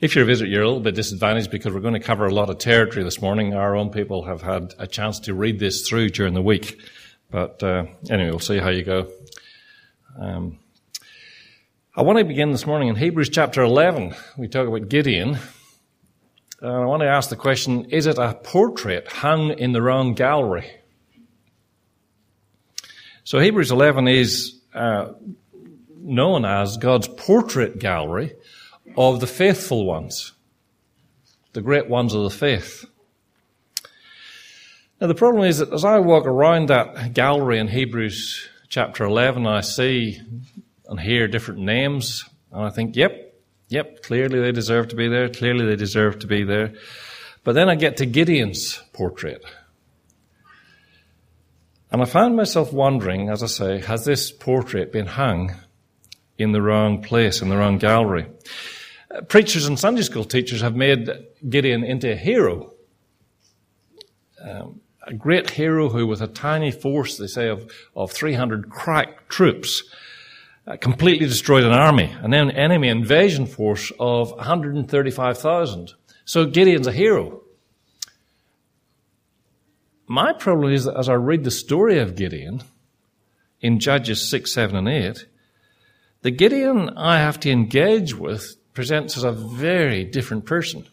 If you're a visitor, you're a little bit disadvantaged because we're going to cover a lot of territory this morning. Our own people have had a chance to read this through during the week. But uh, anyway, we'll see how you go. Um, I want to begin this morning in Hebrews chapter 11. We talk about Gideon. And I want to ask the question, is it a portrait hung in the wrong gallery? So Hebrews 11 is uh, known as God's portrait gallery of the faithful ones, the great ones of the faith. Now, the problem is that as I walk around that gallery in Hebrews chapter 11, I see and hear different names, and I think, yep, yep, clearly they deserve to be there, clearly they deserve to be there. But then I get to Gideon's portrait. And I found myself wondering, as I say, has this portrait been hung in the wrong place, in the wrong gallery? Preachers and Sunday school teachers have made Gideon into a hero. Um, a great hero who, with a tiny force, they say, of, of 300 crack troops, uh, completely destroyed an army, an enemy invasion force of 135,000. So Gideon's a hero. My problem is that as I read the story of Gideon in Judges 6, 7, and 8, the Gideon I have to engage with presents as a very different person.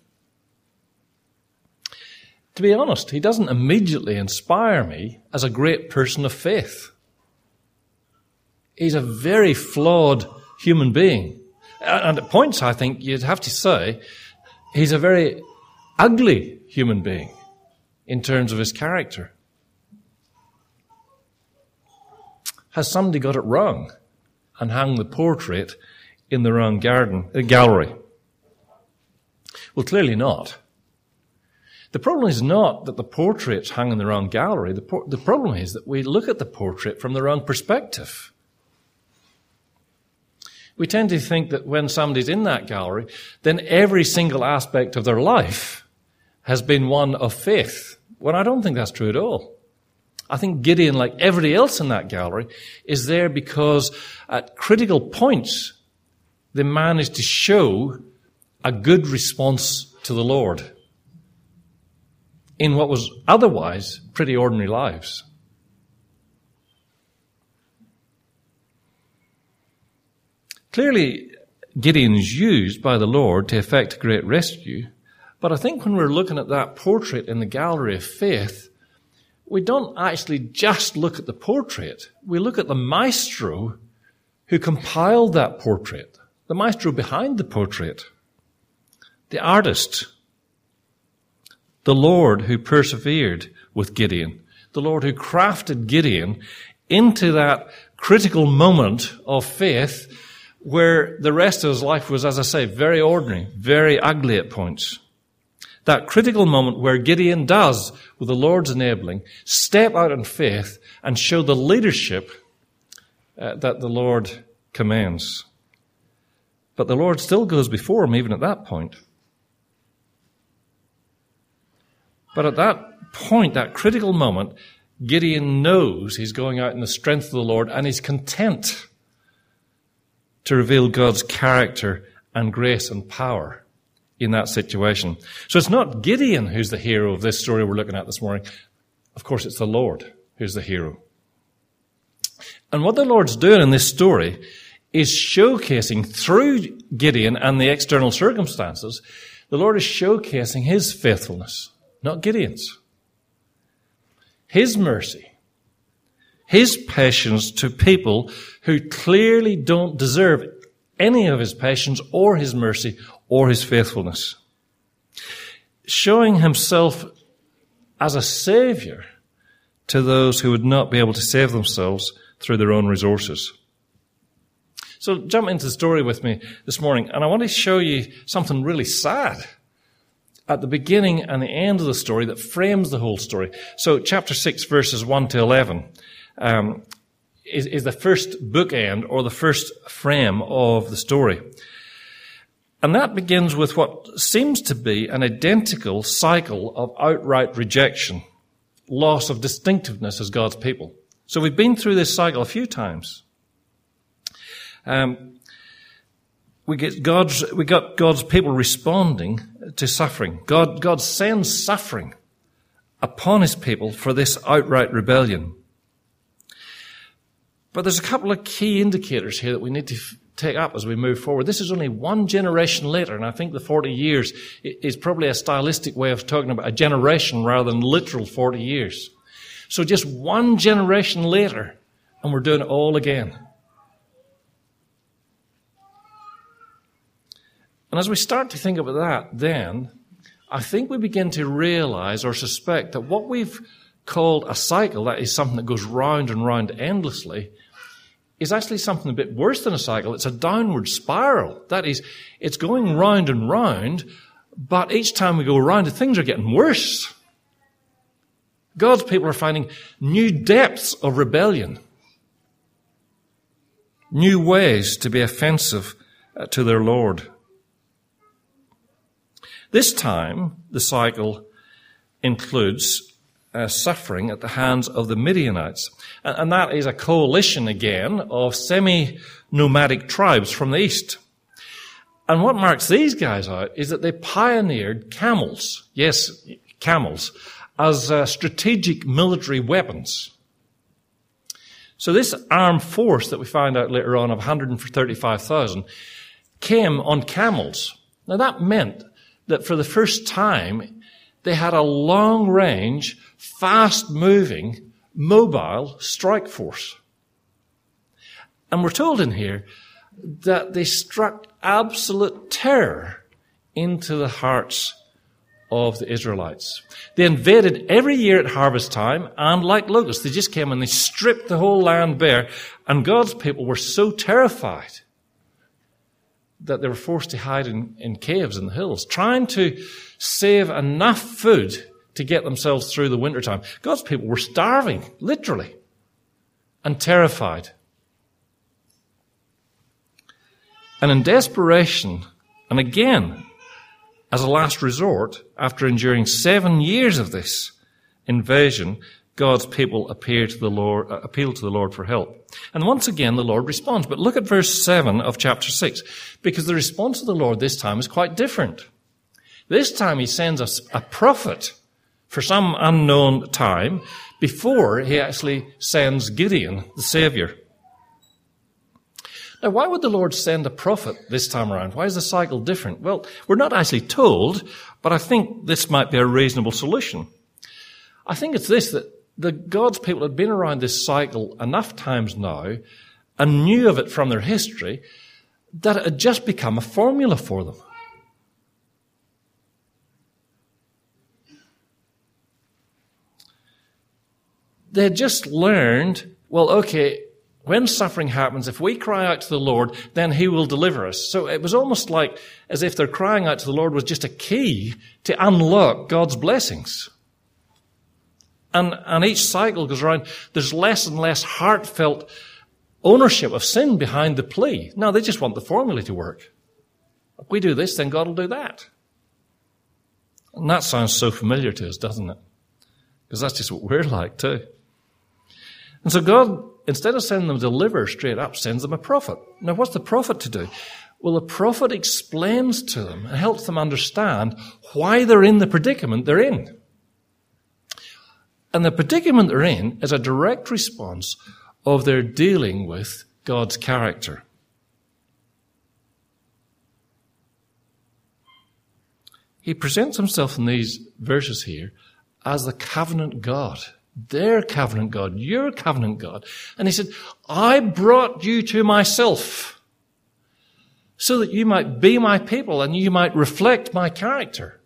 To be honest, he doesn't immediately inspire me as a great person of faith. He's a very flawed human being. And at points, I think you'd have to say, he's a very ugly human being in terms of his character. Has somebody got it wrong and hung the portrait in the wrong garden, uh, gallery? Well, clearly not. The problem is not that the portrait's hung in the wrong gallery. The, por- the problem is that we look at the portrait from the wrong perspective. We tend to think that when somebody's in that gallery, then every single aspect of their life has been one of faith. Well, I don't think that's true at all. I think Gideon, like everybody else in that gallery, is there because at critical points they managed to show a good response to the Lord in what was otherwise pretty ordinary lives. Clearly, Gideon is used by the Lord to effect a great rescue, but I think when we're looking at that portrait in the gallery of faith, we don't actually just look at the portrait, we look at the maestro who compiled that portrait the maestro behind the portrait, the artist, the Lord who persevered with Gideon, the Lord who crafted Gideon into that critical moment of faith where the rest of his life was, as I say, very ordinary, very ugly at points. That critical moment where Gideon does, with the Lord's enabling, step out in faith and show the leadership uh, that the Lord commands. But the Lord still goes before him even at that point. But at that point, that critical moment, Gideon knows he's going out in the strength of the Lord and he's content to reveal God's character and grace and power in that situation. So it's not Gideon who's the hero of this story we're looking at this morning. Of course, it's the Lord who's the hero. And what the Lord's doing in this story is showcasing through Gideon and the external circumstances, the Lord is showcasing his faithfulness, not Gideon's. His mercy, his patience to people who clearly don't deserve any of his patience or his mercy or his faithfulness. Showing himself as a savior to those who would not be able to save themselves through their own resources. So jump into the story with me this morning, and I want to show you something really sad at the beginning and the end of the story that frames the whole story. So chapter 6 verses 1 to 11 um, is, is the first bookend or the first frame of the story. And that begins with what seems to be an identical cycle of outright rejection, loss of distinctiveness as God's people. So we've been through this cycle a few times. Um, we get God's, we got God's people responding to suffering. God, God sends suffering upon his people for this outright rebellion. But there's a couple of key indicators here that we need to take up as we move forward. This is only one generation later, and I think the 40 years is probably a stylistic way of talking about a generation rather than literal 40 years. So just one generation later, and we're doing it all again. And as we start to think about that, then I think we begin to realize or suspect that what we've called a cycle, that is something that goes round and round endlessly, is actually something a bit worse than a cycle. It's a downward spiral. That is, it's going round and round, but each time we go around, things are getting worse. God's people are finding new depths of rebellion, new ways to be offensive uh, to their Lord. This time, the cycle includes uh, suffering at the hands of the Midianites. And, and that is a coalition again of semi-nomadic tribes from the east. And what marks these guys out is that they pioneered camels. Yes, camels as uh, strategic military weapons. So this armed force that we find out later on of 135,000 came on camels. Now that meant that for the first time, they had a long range, fast moving, mobile strike force. And we're told in here that they struck absolute terror into the hearts of the Israelites. They invaded every year at harvest time, and like locusts, they just came and they stripped the whole land bare, and God's people were so terrified that they were forced to hide in, in caves in the hills, trying to save enough food to get themselves through the wintertime. God's people were starving, literally, and terrified. And in desperation, and again, as a last resort, after enduring seven years of this invasion, God's people appear to the Lord, uh, appeal to the Lord for help. And once again, the Lord responds. But look at verse 7 of chapter 6, because the response of the Lord this time is quite different. This time he sends us a prophet for some unknown time before he actually sends Gideon, the Savior. Now, why would the Lord send a prophet this time around? Why is the cycle different? Well, we're not actually told, but I think this might be a reasonable solution. I think it's this that the God's people had been around this cycle enough times now and knew of it from their history that it had just become a formula for them. They had just learned, well, okay, when suffering happens, if we cry out to the Lord, then He will deliver us. So it was almost like as if their crying out to the Lord was just a key to unlock God's blessings. And, and each cycle goes around, there's less and less heartfelt ownership of sin behind the plea. Now they just want the formula to work. If we do this, then God will do that. And that sounds so familiar to us, doesn't it? Because that's just what we're like too. And so God instead of sending them to deliver straight up, sends them a prophet. Now, what's the prophet to do? Well, the prophet explains to them and helps them understand why they're in the predicament they're in. And the predicament they're in is a direct response of their dealing with God's character. He presents himself in these verses here as the covenant God their covenant God, your covenant God. And he said, I brought you to myself so that you might be my people and you might reflect my character.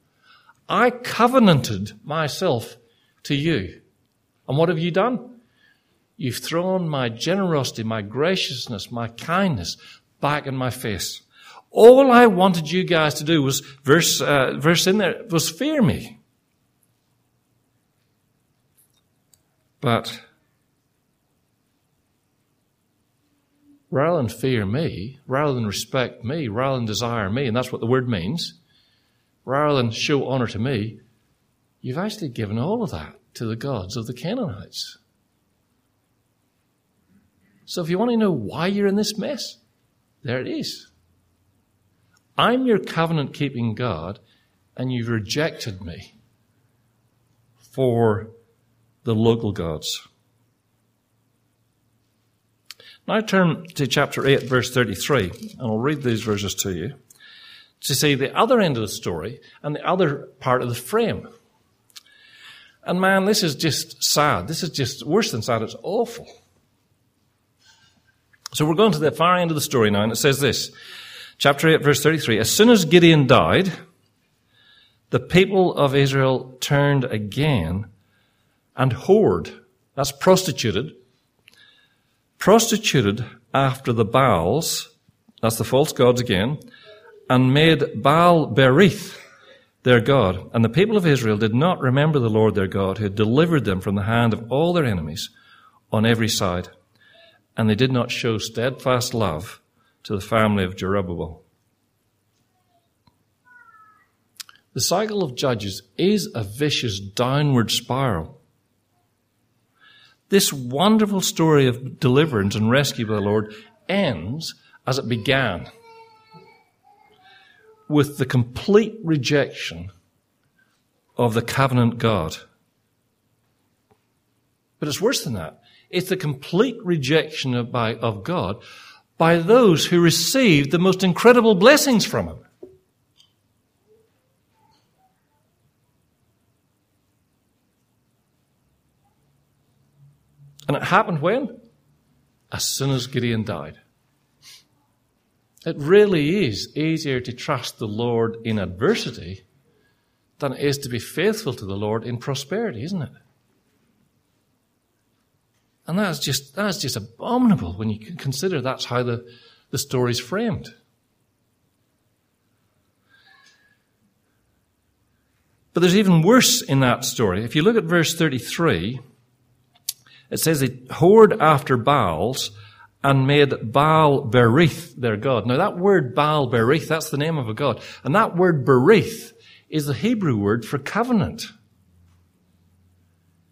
I covenanted myself to you. And what have you done? You've thrown my generosity, my graciousness, my kindness back in my face. All I wanted you guys to do was, verse, uh, verse in there, was fear me. But rather than fear me, rather than respect me, rather than desire me, and that's what the word means, rather than show honor to me, you've actually given all of that to the gods of the Canaanites. So if you want to know why you're in this mess, there it is. I'm your covenant keeping God, and you've rejected me for the local gods. Now turn to chapter 8, verse 33, and I'll read these verses to you to see the other end of the story and the other part of the frame. And man, this is just sad. This is just worse than sad. It's awful. So we're going to the far end of the story now, and it says this. Chapter 8, verse 33. As soon as Gideon died, the people of Israel turned again and whored. That's prostituted. Prostituted after the Baals. That's the false gods again. And made Baal Berith their God. And the people of Israel did not remember the Lord their God who had delivered them from the hand of all their enemies on every side and they did not show steadfast love to the family of Jerubbaal. The cycle of Judges is a vicious downward spiral. This wonderful story of deliverance and rescue by the Lord ends as it began with the complete rejection of the covenant God. But it's worse than that. It's the complete rejection of, by, of God by those who received the most incredible blessings from Him. And it happened when? As soon as Gideon died. It really is easier to trust the Lord in adversity than it is to be faithful to the Lord in prosperity, isn't it? And that's just, that's just abominable when you consider that's how the, the story's framed. But there's even worse in that story. If you look at verse 33, it says they whored after Baals and made Baal Berith their god. Now that word Baal Berith, that's the name of a god. And that word Berith is the Hebrew word for covenant.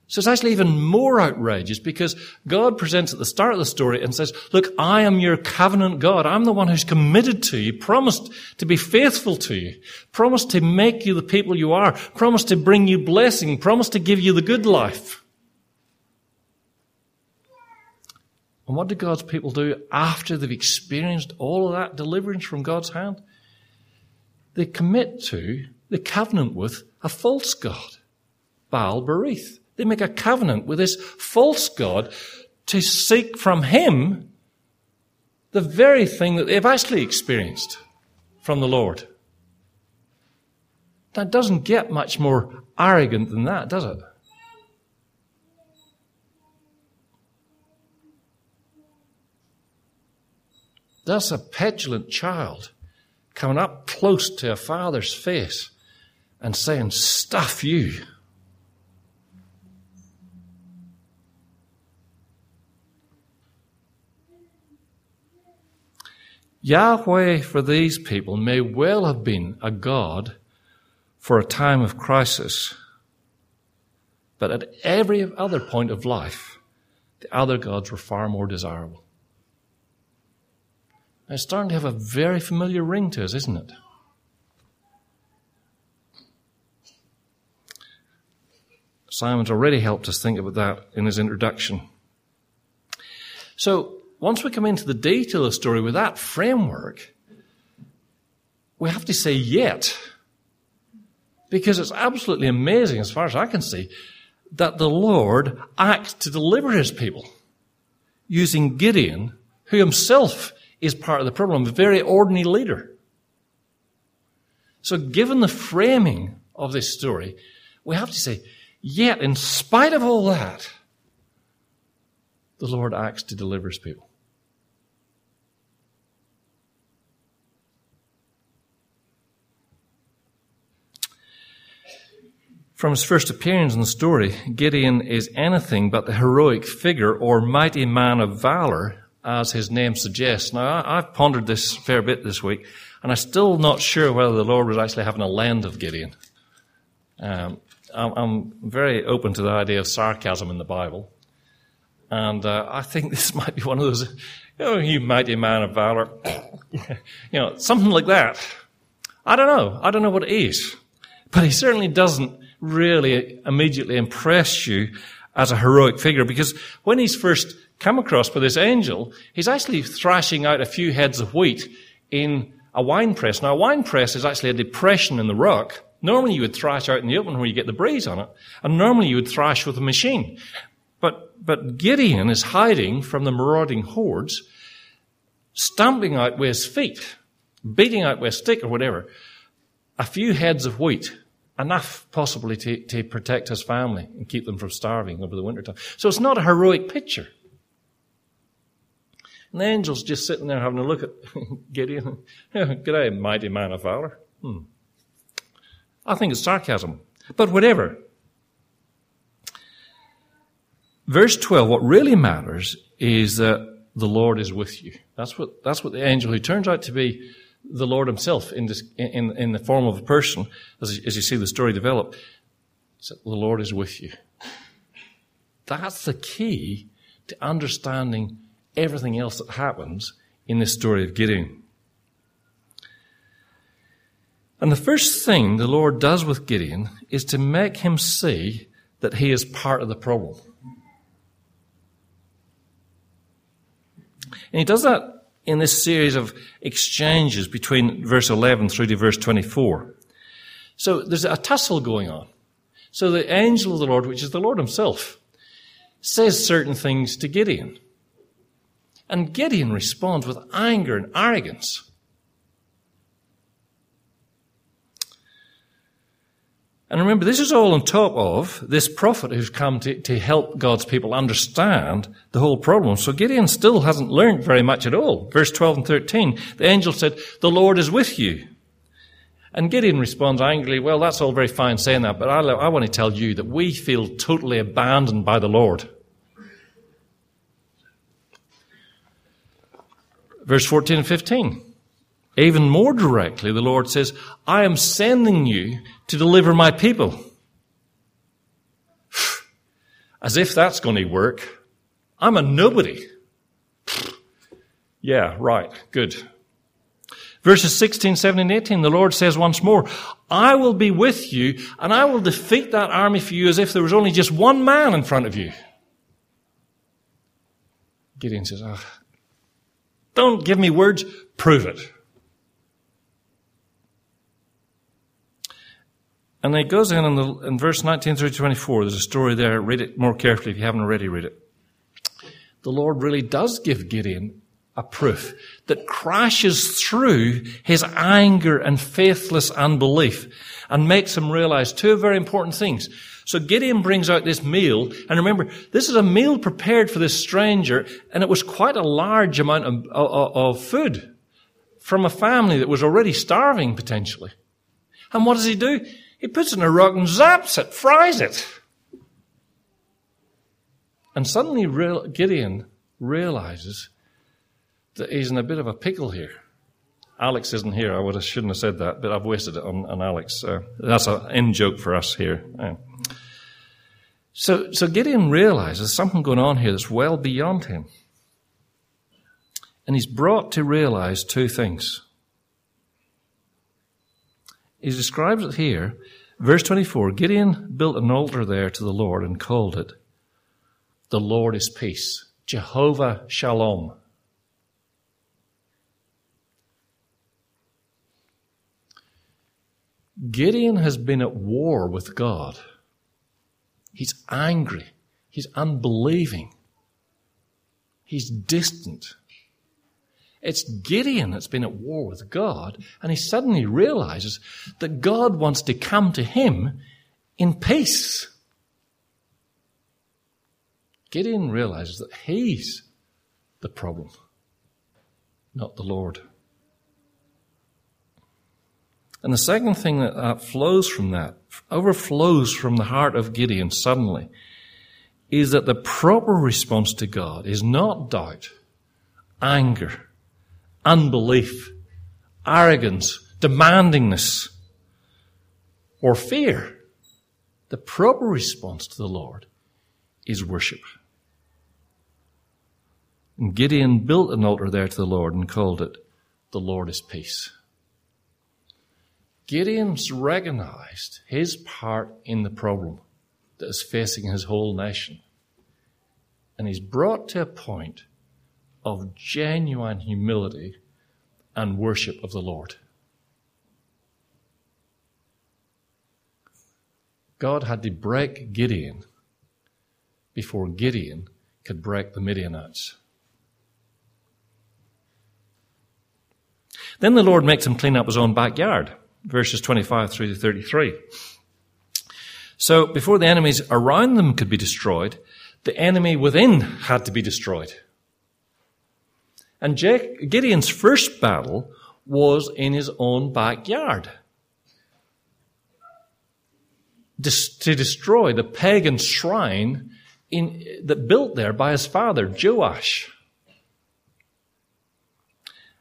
So it's actually even more outrageous because God presents at the start of the story and says, look, I am your covenant God. I'm the one who's committed to you, promised to be faithful to you, promised to make you the people you are, promised to bring you blessing, promised to give you the good life. And what do God's people do after they've experienced all of that deliverance from God's hand? They commit to the covenant with a false God, Baal Berith. They make a covenant with this false God to seek from him the very thing that they've actually experienced from the Lord. That doesn't get much more arrogant than that, does it? That's a petulant child coming up close to a father's face and saying, Stuff you. Yahweh for these people may well have been a God for a time of crisis, but at every other point of life, the other gods were far more desirable. It's starting to have a very familiar ring to us, isn't it? Simon's already helped us think about that in his introduction. So, once we come into the detail of the story with that framework, we have to say yet. Because it's absolutely amazing, as far as I can see, that the Lord acts to deliver his people using Gideon, who himself is part of the problem, a very ordinary leader. So, given the framing of this story, we have to say, yet, in spite of all that, the Lord acts to deliver his people. From his first appearance in the story, Gideon is anything but the heroic figure or mighty man of valor, as his name suggests. Now, I've pondered this fair bit this week, and I'm still not sure whether the Lord was actually having a lend of Gideon. Um, I'm very open to the idea of sarcasm in the Bible, and uh, I think this might be one of those, know, you mighty man of valor, you know, something like that. I don't know. I don't know what it is. But he certainly doesn't really immediately impress you as a heroic figure because when he's first come across by this angel, he's actually thrashing out a few heads of wheat in a wine press. Now, a wine press is actually a depression in the rock. Normally you would thrash out in the open where you get the breeze on it. And normally you would thrash with a machine. But, but Gideon is hiding from the marauding hordes, stamping out with his feet, beating out with a stick or whatever, a few heads of wheat, enough possibly to, to protect his family and keep them from starving over the winter time. So it's not a heroic picture. And the angel's just sitting there having a look at Gideon. Good day, mighty man of valor. Hmm. I think it's sarcasm. But whatever. Verse 12, what really matters is that the Lord is with you. That's what, that's what the angel who turns out to be the Lord himself in, this, in, in the form of a person, as, as you see the story develop, the Lord is with you. That's the key to understanding everything else that happens in this story of Gideon. And the first thing the Lord does with Gideon is to make him see that he is part of the problem. And he does that in this series of exchanges between verse 11 through to verse 24. So there's a tussle going on. So the angel of the Lord, which is the Lord himself, says certain things to Gideon. And Gideon responds with anger and arrogance. And remember, this is all on top of this prophet who's come to, to help God's people understand the whole problem. So Gideon still hasn't learned very much at all. Verse 12 and 13, the angel said, the Lord is with you. And Gideon responds angrily, well, that's all very fine saying that, but I, I want to tell you that we feel totally abandoned by the Lord. Verse 14 and 15. Even more directly, the Lord says, I am sending you to deliver my people. As if that's going to work. I'm a nobody. Yeah, right, good. Verses 16, 17, 18, the Lord says once more, I will be with you and I will defeat that army for you as if there was only just one man in front of you. Gideon says, oh, don't give me words, prove it. And it goes in in, the, in verse 19 through 24. There's a story there. Read it more carefully if you haven't already read it. The Lord really does give Gideon a proof that crashes through his anger and faithless unbelief and makes him realize two very important things. So Gideon brings out this meal, and remember, this is a meal prepared for this stranger, and it was quite a large amount of, of, of food from a family that was already starving potentially. And what does he do? He puts it in a rock and zaps it, fries it. And suddenly Gideon realizes that he's in a bit of a pickle here. Alex isn't here. I would have, shouldn't have said that, but I've wasted it on, on Alex. Uh, that's an in joke for us here. Yeah. So, so Gideon realizes there's something going on here that's well beyond him. And he's brought to realize two things. He describes it here. Verse 24 Gideon built an altar there to the Lord and called it, The Lord is Peace, Jehovah Shalom. Gideon has been at war with God. He's angry. He's unbelieving. He's distant. It's Gideon that's been at war with God, and he suddenly realizes that God wants to come to him in peace. Gideon realizes that he's the problem, not the Lord. And the second thing that uh, flows from that, overflows from the heart of Gideon suddenly, is that the proper response to God is not doubt, anger, unbelief, arrogance, demandingness, or fear. The proper response to the Lord is worship. And Gideon built an altar there to the Lord and called it, The Lord is Peace. Gideon's recognized his part in the problem that is facing his whole nation. And he's brought to a point of genuine humility and worship of the Lord. God had to break Gideon before Gideon could break the Midianites. Then the Lord makes him clean up his own backyard, verses 25 through to 33. So before the enemies around them could be destroyed, the enemy within had to be destroyed. And Gideon's first battle was in his own backyard. to destroy the pagan shrine in, that built there by his father, Joash.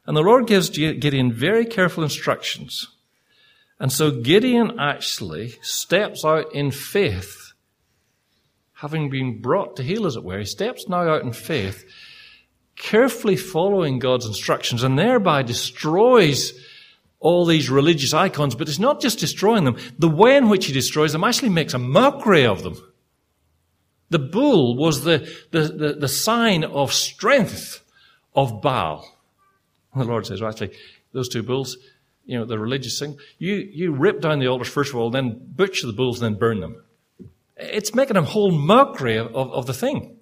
And the Lord gives Gideon very careful instructions. And so Gideon actually steps out in faith, having been brought to heel, as it were. He steps now out in faith, carefully following God's instructions, and thereby destroys all these religious icons, but it's not just destroying them. The way in which he destroys them actually makes a mockery of them. The bull was the, the, the, the sign of strength of Baal. The Lord says, well, actually, those two bulls, you know, the religious thing, you, you rip down the altars first of all, then butcher the bulls, then burn them. It's making a whole mockery of, of, of the thing.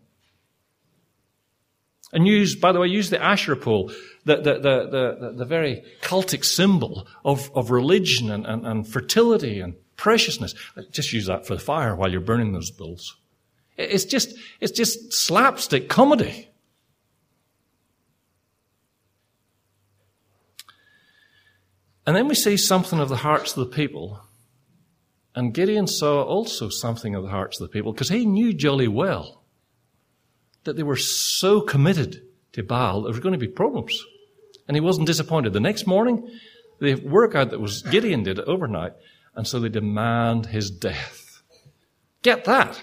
And use, by the way, use the Asherah pole, the, the, the, the, the very cultic symbol of, of religion and, and, and fertility and preciousness. Just use that for the fire while you're burning those bulls. It's just, it's just slapstick comedy. And then we see something of the hearts of the people. And Gideon saw also something of the hearts of the people because he knew jolly well that they were so committed to Baal, there were going to be problems. And he wasn't disappointed. The next morning, the workout that was Gideon did overnight, and so they demand his death. Get that.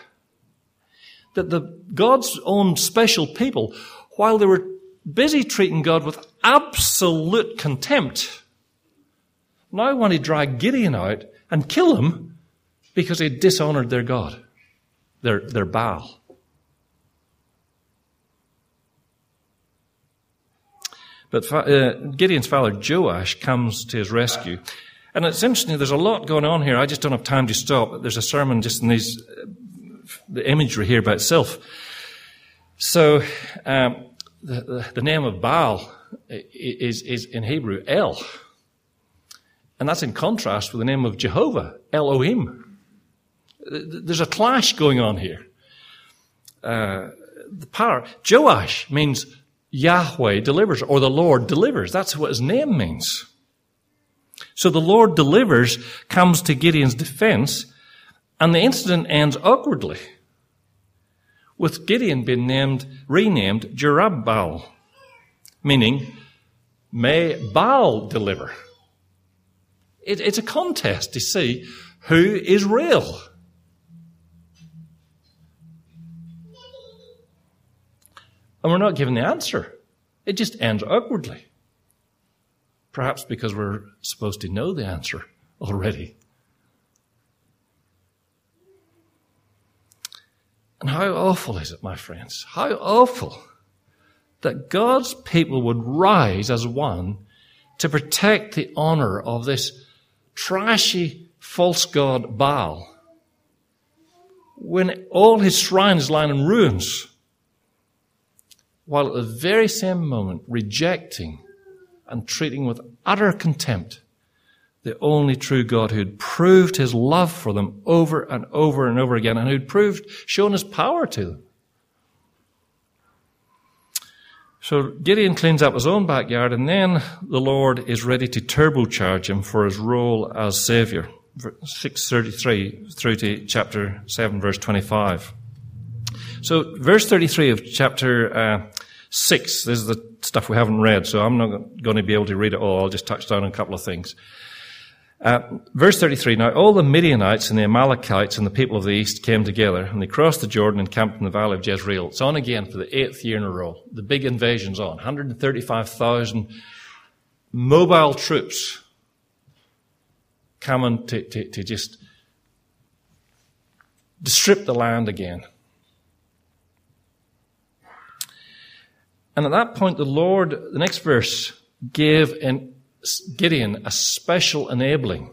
That the God's own special people, while they were busy treating God with absolute contempt, now want to drag Gideon out and kill him because he dishonored their God, their, their Baal. But uh, Gideon's father, Joash, comes to his rescue. And it's interesting, there's a lot going on here. I just don't have time to stop. There's a sermon just in these, the imagery here by itself. So, um, the, the, the, name of Baal is, is in Hebrew El. And that's in contrast with the name of Jehovah, Elohim. There's a clash going on here. Uh, the power. Joash means Yahweh delivers, or the Lord delivers. That's what his name means. So the Lord delivers comes to Gideon's defense, and the incident ends awkwardly, with Gideon being named, renamed Jerubbaal, meaning, may Baal deliver. It, it's a contest to see who is real. And we're not given the answer. It just ends awkwardly. Perhaps because we're supposed to know the answer already. And how awful is it, my friends? How awful that God's people would rise as one to protect the honor of this trashy false god Baal when all his shrines lie in ruins while at the very same moment rejecting and treating with utter contempt the only true God who had proved his love for them over and over and over again and who'd proved, shown his power to them. So Gideon cleans up his own backyard and then the Lord is ready to turbocharge him for his role as Savior. 633 through to chapter 7 verse 25. So verse 33 of chapter uh, 6, this is the stuff we haven't read, so I'm not going to be able to read it all. I'll just touch down on a couple of things. Uh, verse 33, now all the Midianites and the Amalekites and the people of the east came together, and they crossed the Jordan and camped in the valley of Jezreel. It's on again for the eighth year in a row. The big invasion's on. 135,000 mobile troops coming to, to, to just to strip the land again. And at that point, the Lord, the next verse, gave Gideon a special enabling.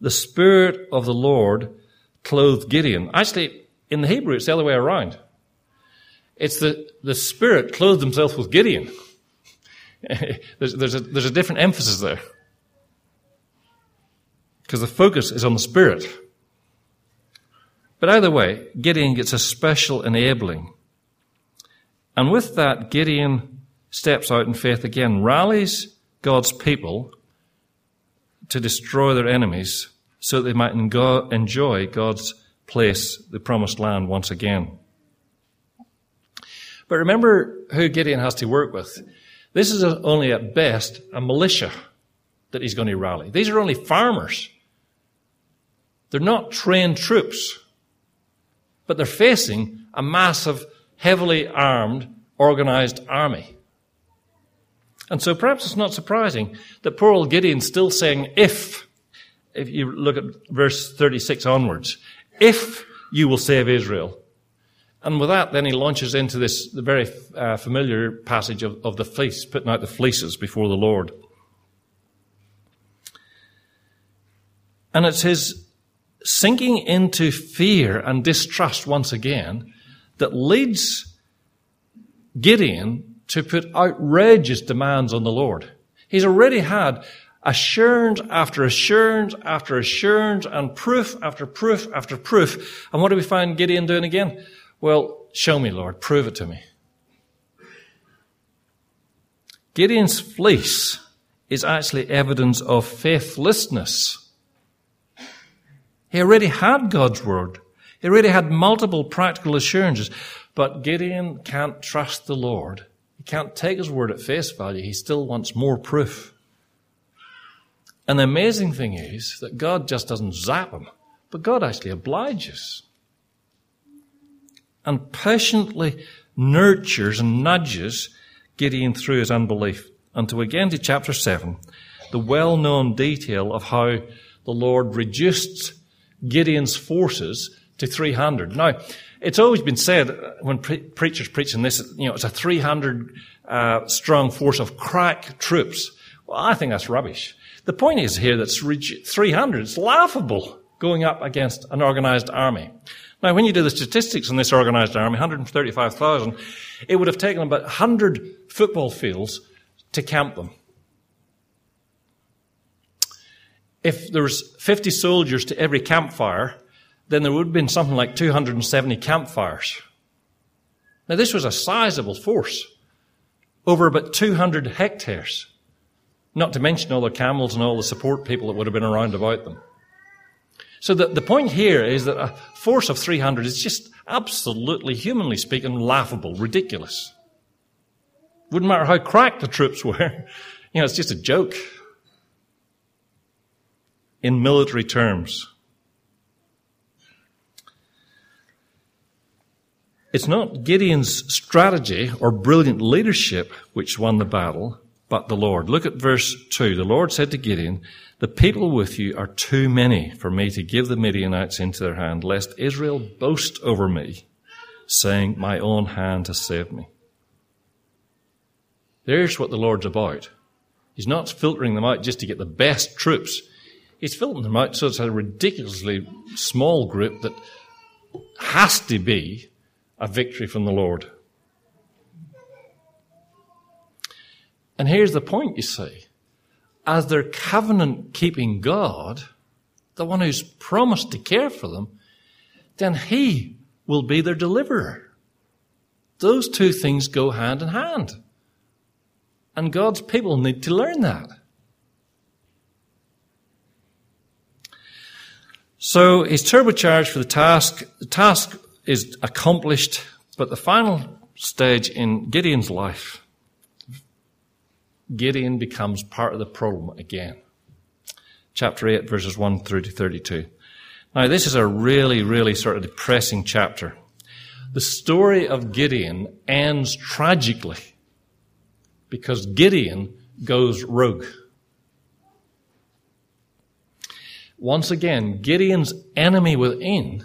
The Spirit of the Lord clothed Gideon. Actually, in the Hebrew, it's the other way around. It's the, the Spirit clothed himself with Gideon. there's, there's, a, there's a different emphasis there. Because the focus is on the Spirit. But either way, Gideon gets a special enabling. And with that, Gideon steps out in faith again, rallies God's people to destroy their enemies so that they might enjoy God's place, the promised land, once again. But remember who Gideon has to work with. This is only at best a militia that he's going to rally. These are only farmers. They're not trained troops, but they're facing a massive, heavily armed, organized army. And so perhaps it's not surprising that poor old Gideon's still saying, if, if you look at verse 36 onwards, if you will save Israel. And with that, then he launches into this the very uh, familiar passage of, of the fleece, putting out the fleeces before the Lord. And it's his sinking into fear and distrust once again that leads Gideon to put outrageous demands on the Lord. He's already had assurance after assurance after assurance and proof after proof after proof. And what do we find Gideon doing again? Well, show me, Lord. Prove it to me. Gideon's fleece is actually evidence of faithlessness. He already had God's word. He already had multiple practical assurances. But Gideon can't trust the Lord. Can't take his word at face value. He still wants more proof. And the amazing thing is that God just doesn't zap him, but God actually obliges and patiently nurtures and nudges Gideon through his unbelief until again to chapter 7, the well known detail of how the Lord reduced Gideon's forces to 300. Now, it's always been said when pre- preachers preach on this, you know, it's a 300 uh, strong force of crack troops. Well, I think that's rubbish. The point is here that 300. It's laughable going up against an organized army. Now, when you do the statistics on this organized army, 135,000, it would have taken about 100 football fields to camp them. If there was 50 soldiers to every campfire, then there would have been something like 270 campfires. Now, this was a sizable force, over about 200 hectares, not to mention all the camels and all the support people that would have been around about them. So the, the point here is that a force of 300 is just absolutely, humanly speaking, laughable, ridiculous. Wouldn't matter how cracked the troops were. You know, it's just a joke. In military terms. It's not Gideon's strategy or brilliant leadership which won the battle, but the Lord. Look at verse 2. The Lord said to Gideon, The people with you are too many for me to give the Midianites into their hand, lest Israel boast over me, saying, My own hand has saved me. There's what the Lord's about. He's not filtering them out just to get the best troops. He's filtering them out so it's a ridiculously small group that has to be a victory from the Lord. And here's the point, you see. As their covenant keeping God, the one who's promised to care for them, then He will be their deliverer. Those two things go hand in hand. And God's people need to learn that. So he's turbocharged for the task. The task is accomplished, but the final stage in Gideon's life, Gideon becomes part of the problem again. Chapter 8, verses 1 through to 32. Now, this is a really, really sort of depressing chapter. The story of Gideon ends tragically because Gideon goes rogue. once again, Gideon's enemy within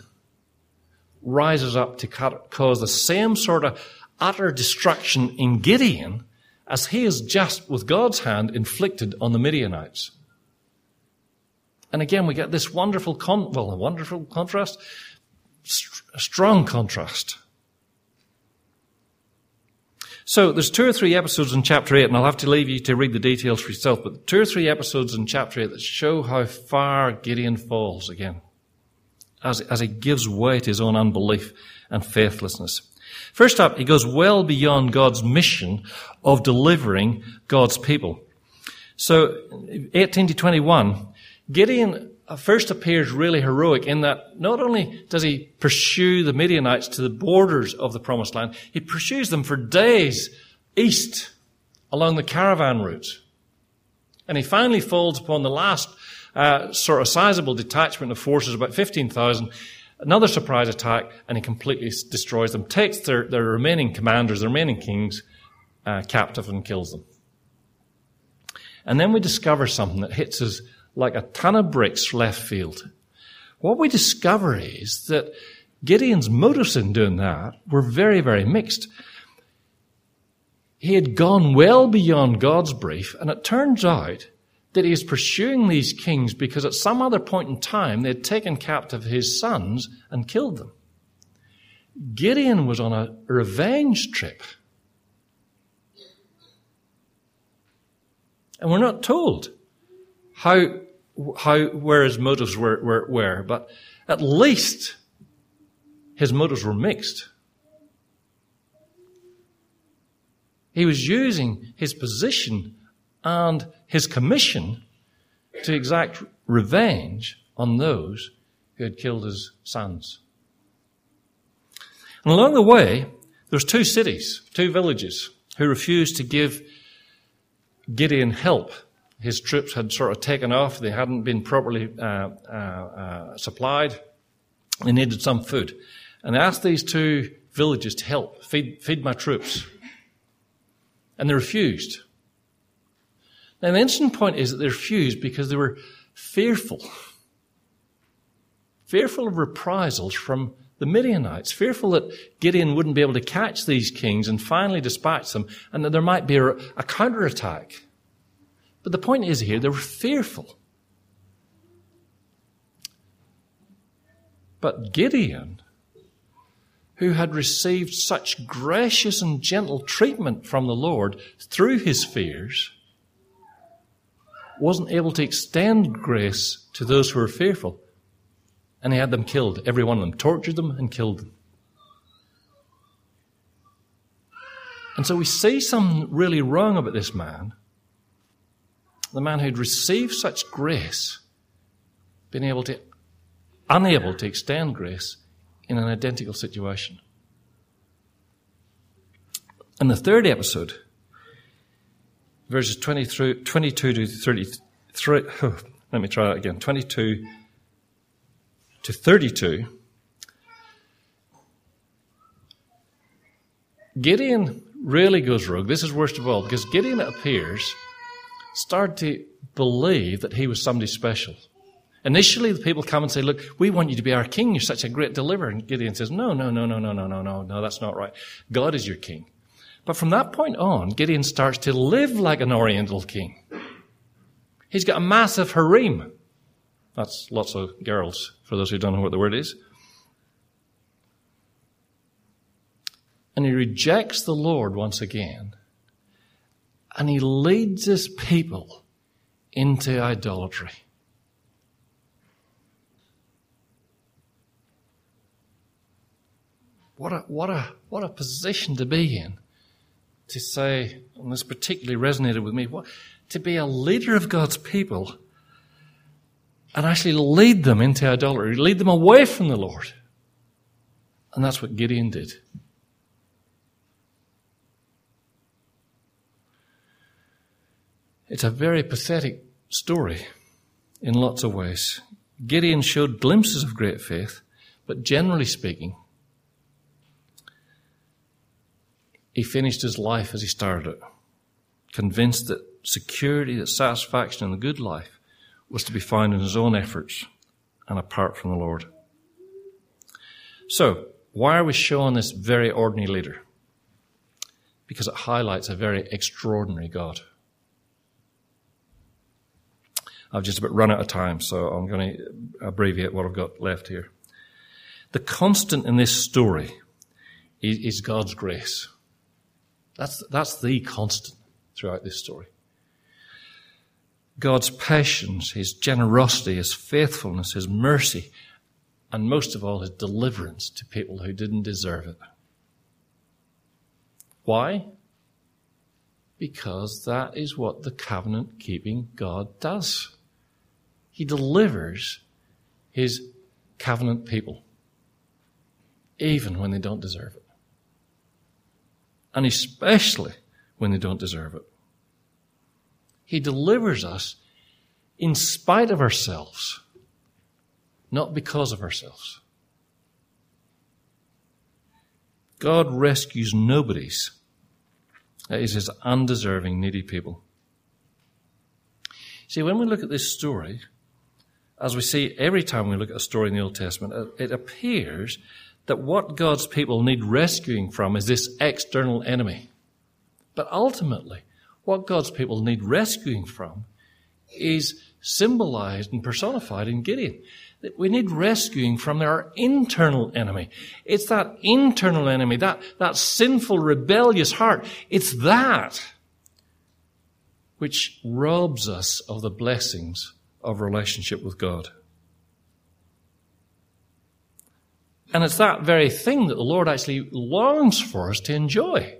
rises up to cause the same sort of utter destruction in Gideon as he has just, with God's hand, inflicted on the Midianites. And again, we get this wonderful, con- well, a wonderful contrast, st- a strong contrast. So there's two or three episodes in chapter 8, and I'll have to leave you to read the details for yourself, but two or three episodes in chapter 8 that show how far Gideon falls again as, as he gives way to his own unbelief and faithlessness. First up, he goes well beyond God's mission of delivering God's people. So, 18 to 21, Gideon first appears really heroic in that not only does he pursue the Midianites to the borders of the promised land, he pursues them for days east along the caravan route. And he finally falls upon the last uh, sort of sizable detachment of forces, about 15,000, another surprise attack, and he completely destroys them, takes their, their remaining commanders, their remaining kings, uh, captive and kills them. And then we discover something that hits us like a ton of bricks left field. What we discover is that Gideon's motives in doing that were very, very mixed. He had gone well beyond God's brief, and it turns out that he is pursuing these kings because at some other point in time they had taken captive his sons and killed them. Gideon was on a revenge trip. And we're not told how, how, where his motives were, were, were, but at least his motives were mixed. He was using his position and his commission to exact revenge on those who had killed his sons. And along the way, there two cities, two villages, who refused to give Gideon help. His troops had sort of taken off. They hadn't been properly uh, uh, uh, supplied. They needed some food. And they asked these two villages to help feed, feed my troops. And they refused. Now, the interesting point is that they refused because they were fearful. Fearful of reprisals from the Midianites, fearful that Gideon wouldn't be able to catch these kings and finally dispatch them, and that there might be a, a counterattack. But the point is here, they were fearful. But Gideon, who had received such gracious and gentle treatment from the Lord through his fears, wasn't able to extend grace to those who were fearful. And he had them killed, every one of them, tortured them and killed them. And so we see something really wrong about this man. The man who'd received such grace, being able to, unable to extend grace in an identical situation. In the third episode, verses 20 through, 22 to 33. Oh, let me try that again. 22 to 32. Gideon really goes rogue. This is worst of all because Gideon, it appears, started to believe that he was somebody special. Initially, the people come and say, Look, we want you to be our king. You're such a great deliverer. And Gideon says, No, no, no, no, no, no, no, no, no, that's not right. God is your king. But from that point on, Gideon starts to live like an Oriental king. He's got a massive harem. That's lots of girls, for those who don't know what the word is. And he rejects the Lord once again. And he leads his people into idolatry. What a, what a, what a position to be in to say, and this particularly resonated with me, what, to be a leader of God's people and actually lead them into idolatry, lead them away from the Lord. And that's what Gideon did. It's a very pathetic story in lots of ways. Gideon showed glimpses of great faith, but generally speaking, He finished his life as he started it, convinced that security, that satisfaction, and the good life was to be found in his own efforts and apart from the Lord. So, why are we showing this very ordinary leader? Because it highlights a very extraordinary God. I've just about run out of time, so I'm going to abbreviate what I've got left here. The constant in this story is, is God's grace. That's, that's the constant throughout this story. God's patience, His generosity, His faithfulness, His mercy, and most of all, His deliverance to people who didn't deserve it. Why? Because that is what the covenant keeping God does. He delivers His covenant people, even when they don't deserve it. And especially when they don't deserve it. He delivers us in spite of ourselves, not because of ourselves. God rescues nobodies. That is his undeserving, needy people. See, when we look at this story, as we see every time we look at a story in the Old Testament, it appears that what God's people need rescuing from is this external enemy. But ultimately, what God's people need rescuing from is symbolized and personified in Gideon. That we need rescuing from our internal enemy. It's that internal enemy, that, that sinful, rebellious heart. It's that which robs us of the blessings of relationship with God. And it's that very thing that the Lord actually longs for us to enjoy.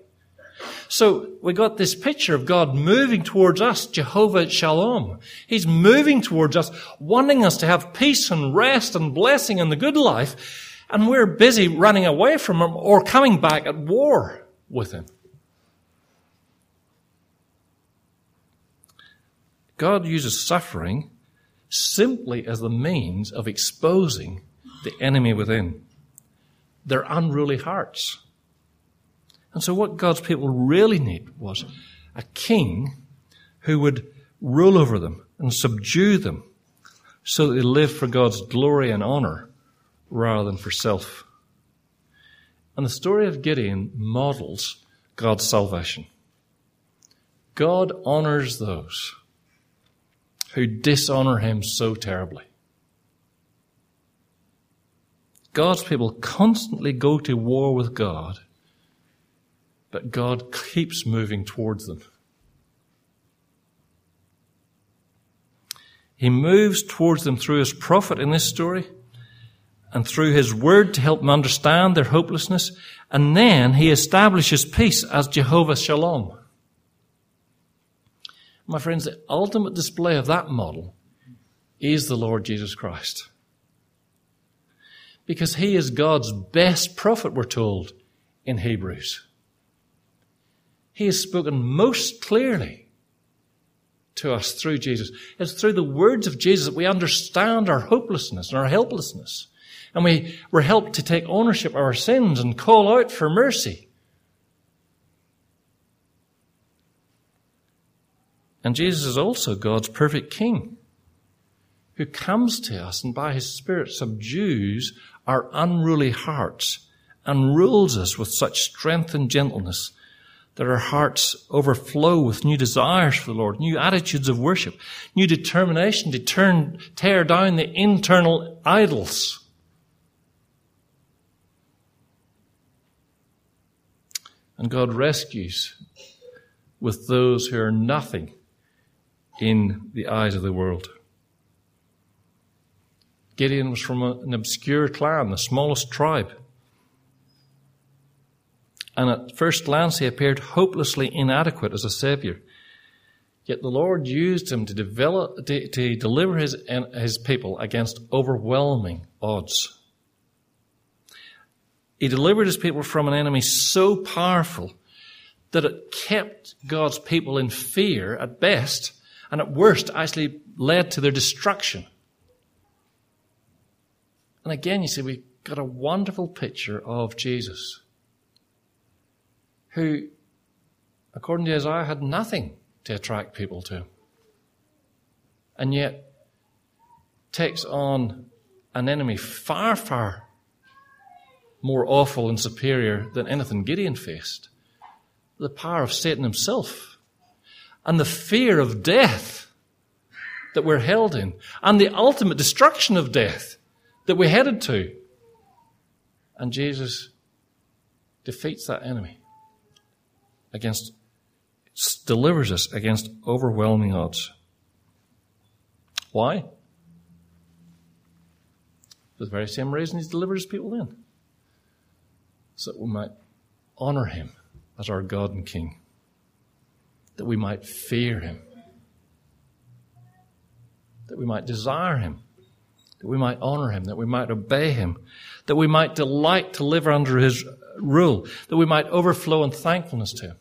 So we got this picture of God moving towards us, Jehovah Shalom. He's moving towards us, wanting us to have peace and rest and blessing and the good life. And we're busy running away from Him or coming back at war with Him. God uses suffering simply as the means of exposing the enemy within, their unruly hearts. And so, what God's people really need was a king who would rule over them and subdue them so that they live for God's glory and honor rather than for self. And the story of Gideon models God's salvation. God honors those who dishonor him so terribly. God's people constantly go to war with God but God keeps moving towards them. He moves towards them through his prophet in this story and through his word to help them understand their hopelessness. And then he establishes peace as Jehovah Shalom. My friends, the ultimate display of that model is the Lord Jesus Christ. Because he is God's best prophet, we're told in Hebrews. He has spoken most clearly to us through Jesus. It's through the words of Jesus that we understand our hopelessness and our helplessness. And we were helped to take ownership of our sins and call out for mercy. And Jesus is also God's perfect King who comes to us and by his Spirit subdues our unruly hearts and rules us with such strength and gentleness that our hearts overflow with new desires for the Lord, new attitudes of worship, new determination to turn, tear down the internal idols. And God rescues with those who are nothing in the eyes of the world. Gideon was from an obscure clan, the smallest tribe and at first glance he appeared hopelessly inadequate as a savior. Yet the Lord used him to develop, to, to deliver his, his people against overwhelming odds. He delivered his people from an enemy so powerful that it kept God's people in fear at best, and at worst actually led to their destruction. And again, you see, we've got a wonderful picture of Jesus who, according to Isaiah, had nothing to attract people to. And yet, takes on an enemy far, far more awful and superior than anything Gideon faced the power of Satan himself and the fear of death that we're held in and the ultimate destruction of death that we're headed to. And Jesus defeats that enemy against, delivers us against overwhelming odds. Why? For the very same reason he's delivered his people then. So that we might honor him as our God and King. That we might fear him. That we might desire him. That we might honor him. That we might obey him. That we might delight to live under his rule. That we might overflow in thankfulness to him.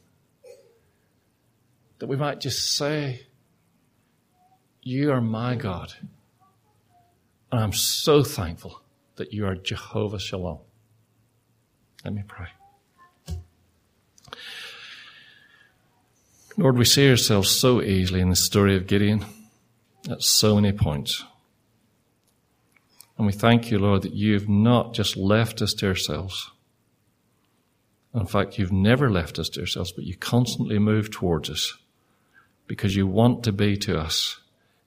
That we might just say, You are my God. And I'm so thankful that you are Jehovah Shalom. Let me pray. Lord, we see ourselves so easily in the story of Gideon at so many points. And we thank you, Lord, that you've not just left us to ourselves. In fact, you've never left us to ourselves, but you constantly move towards us because you want to be to us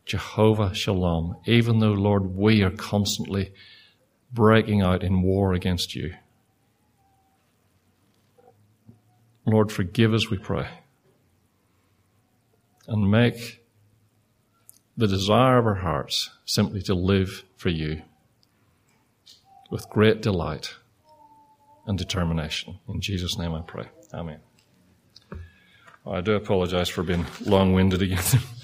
Jehovah Shalom, even though, Lord, we are constantly breaking out in war against you. Lord, forgive us, we pray. And make the desire of our hearts simply to live for you with great delight and determination. In Jesus' name I pray. Amen. I do apologize for being long winded again.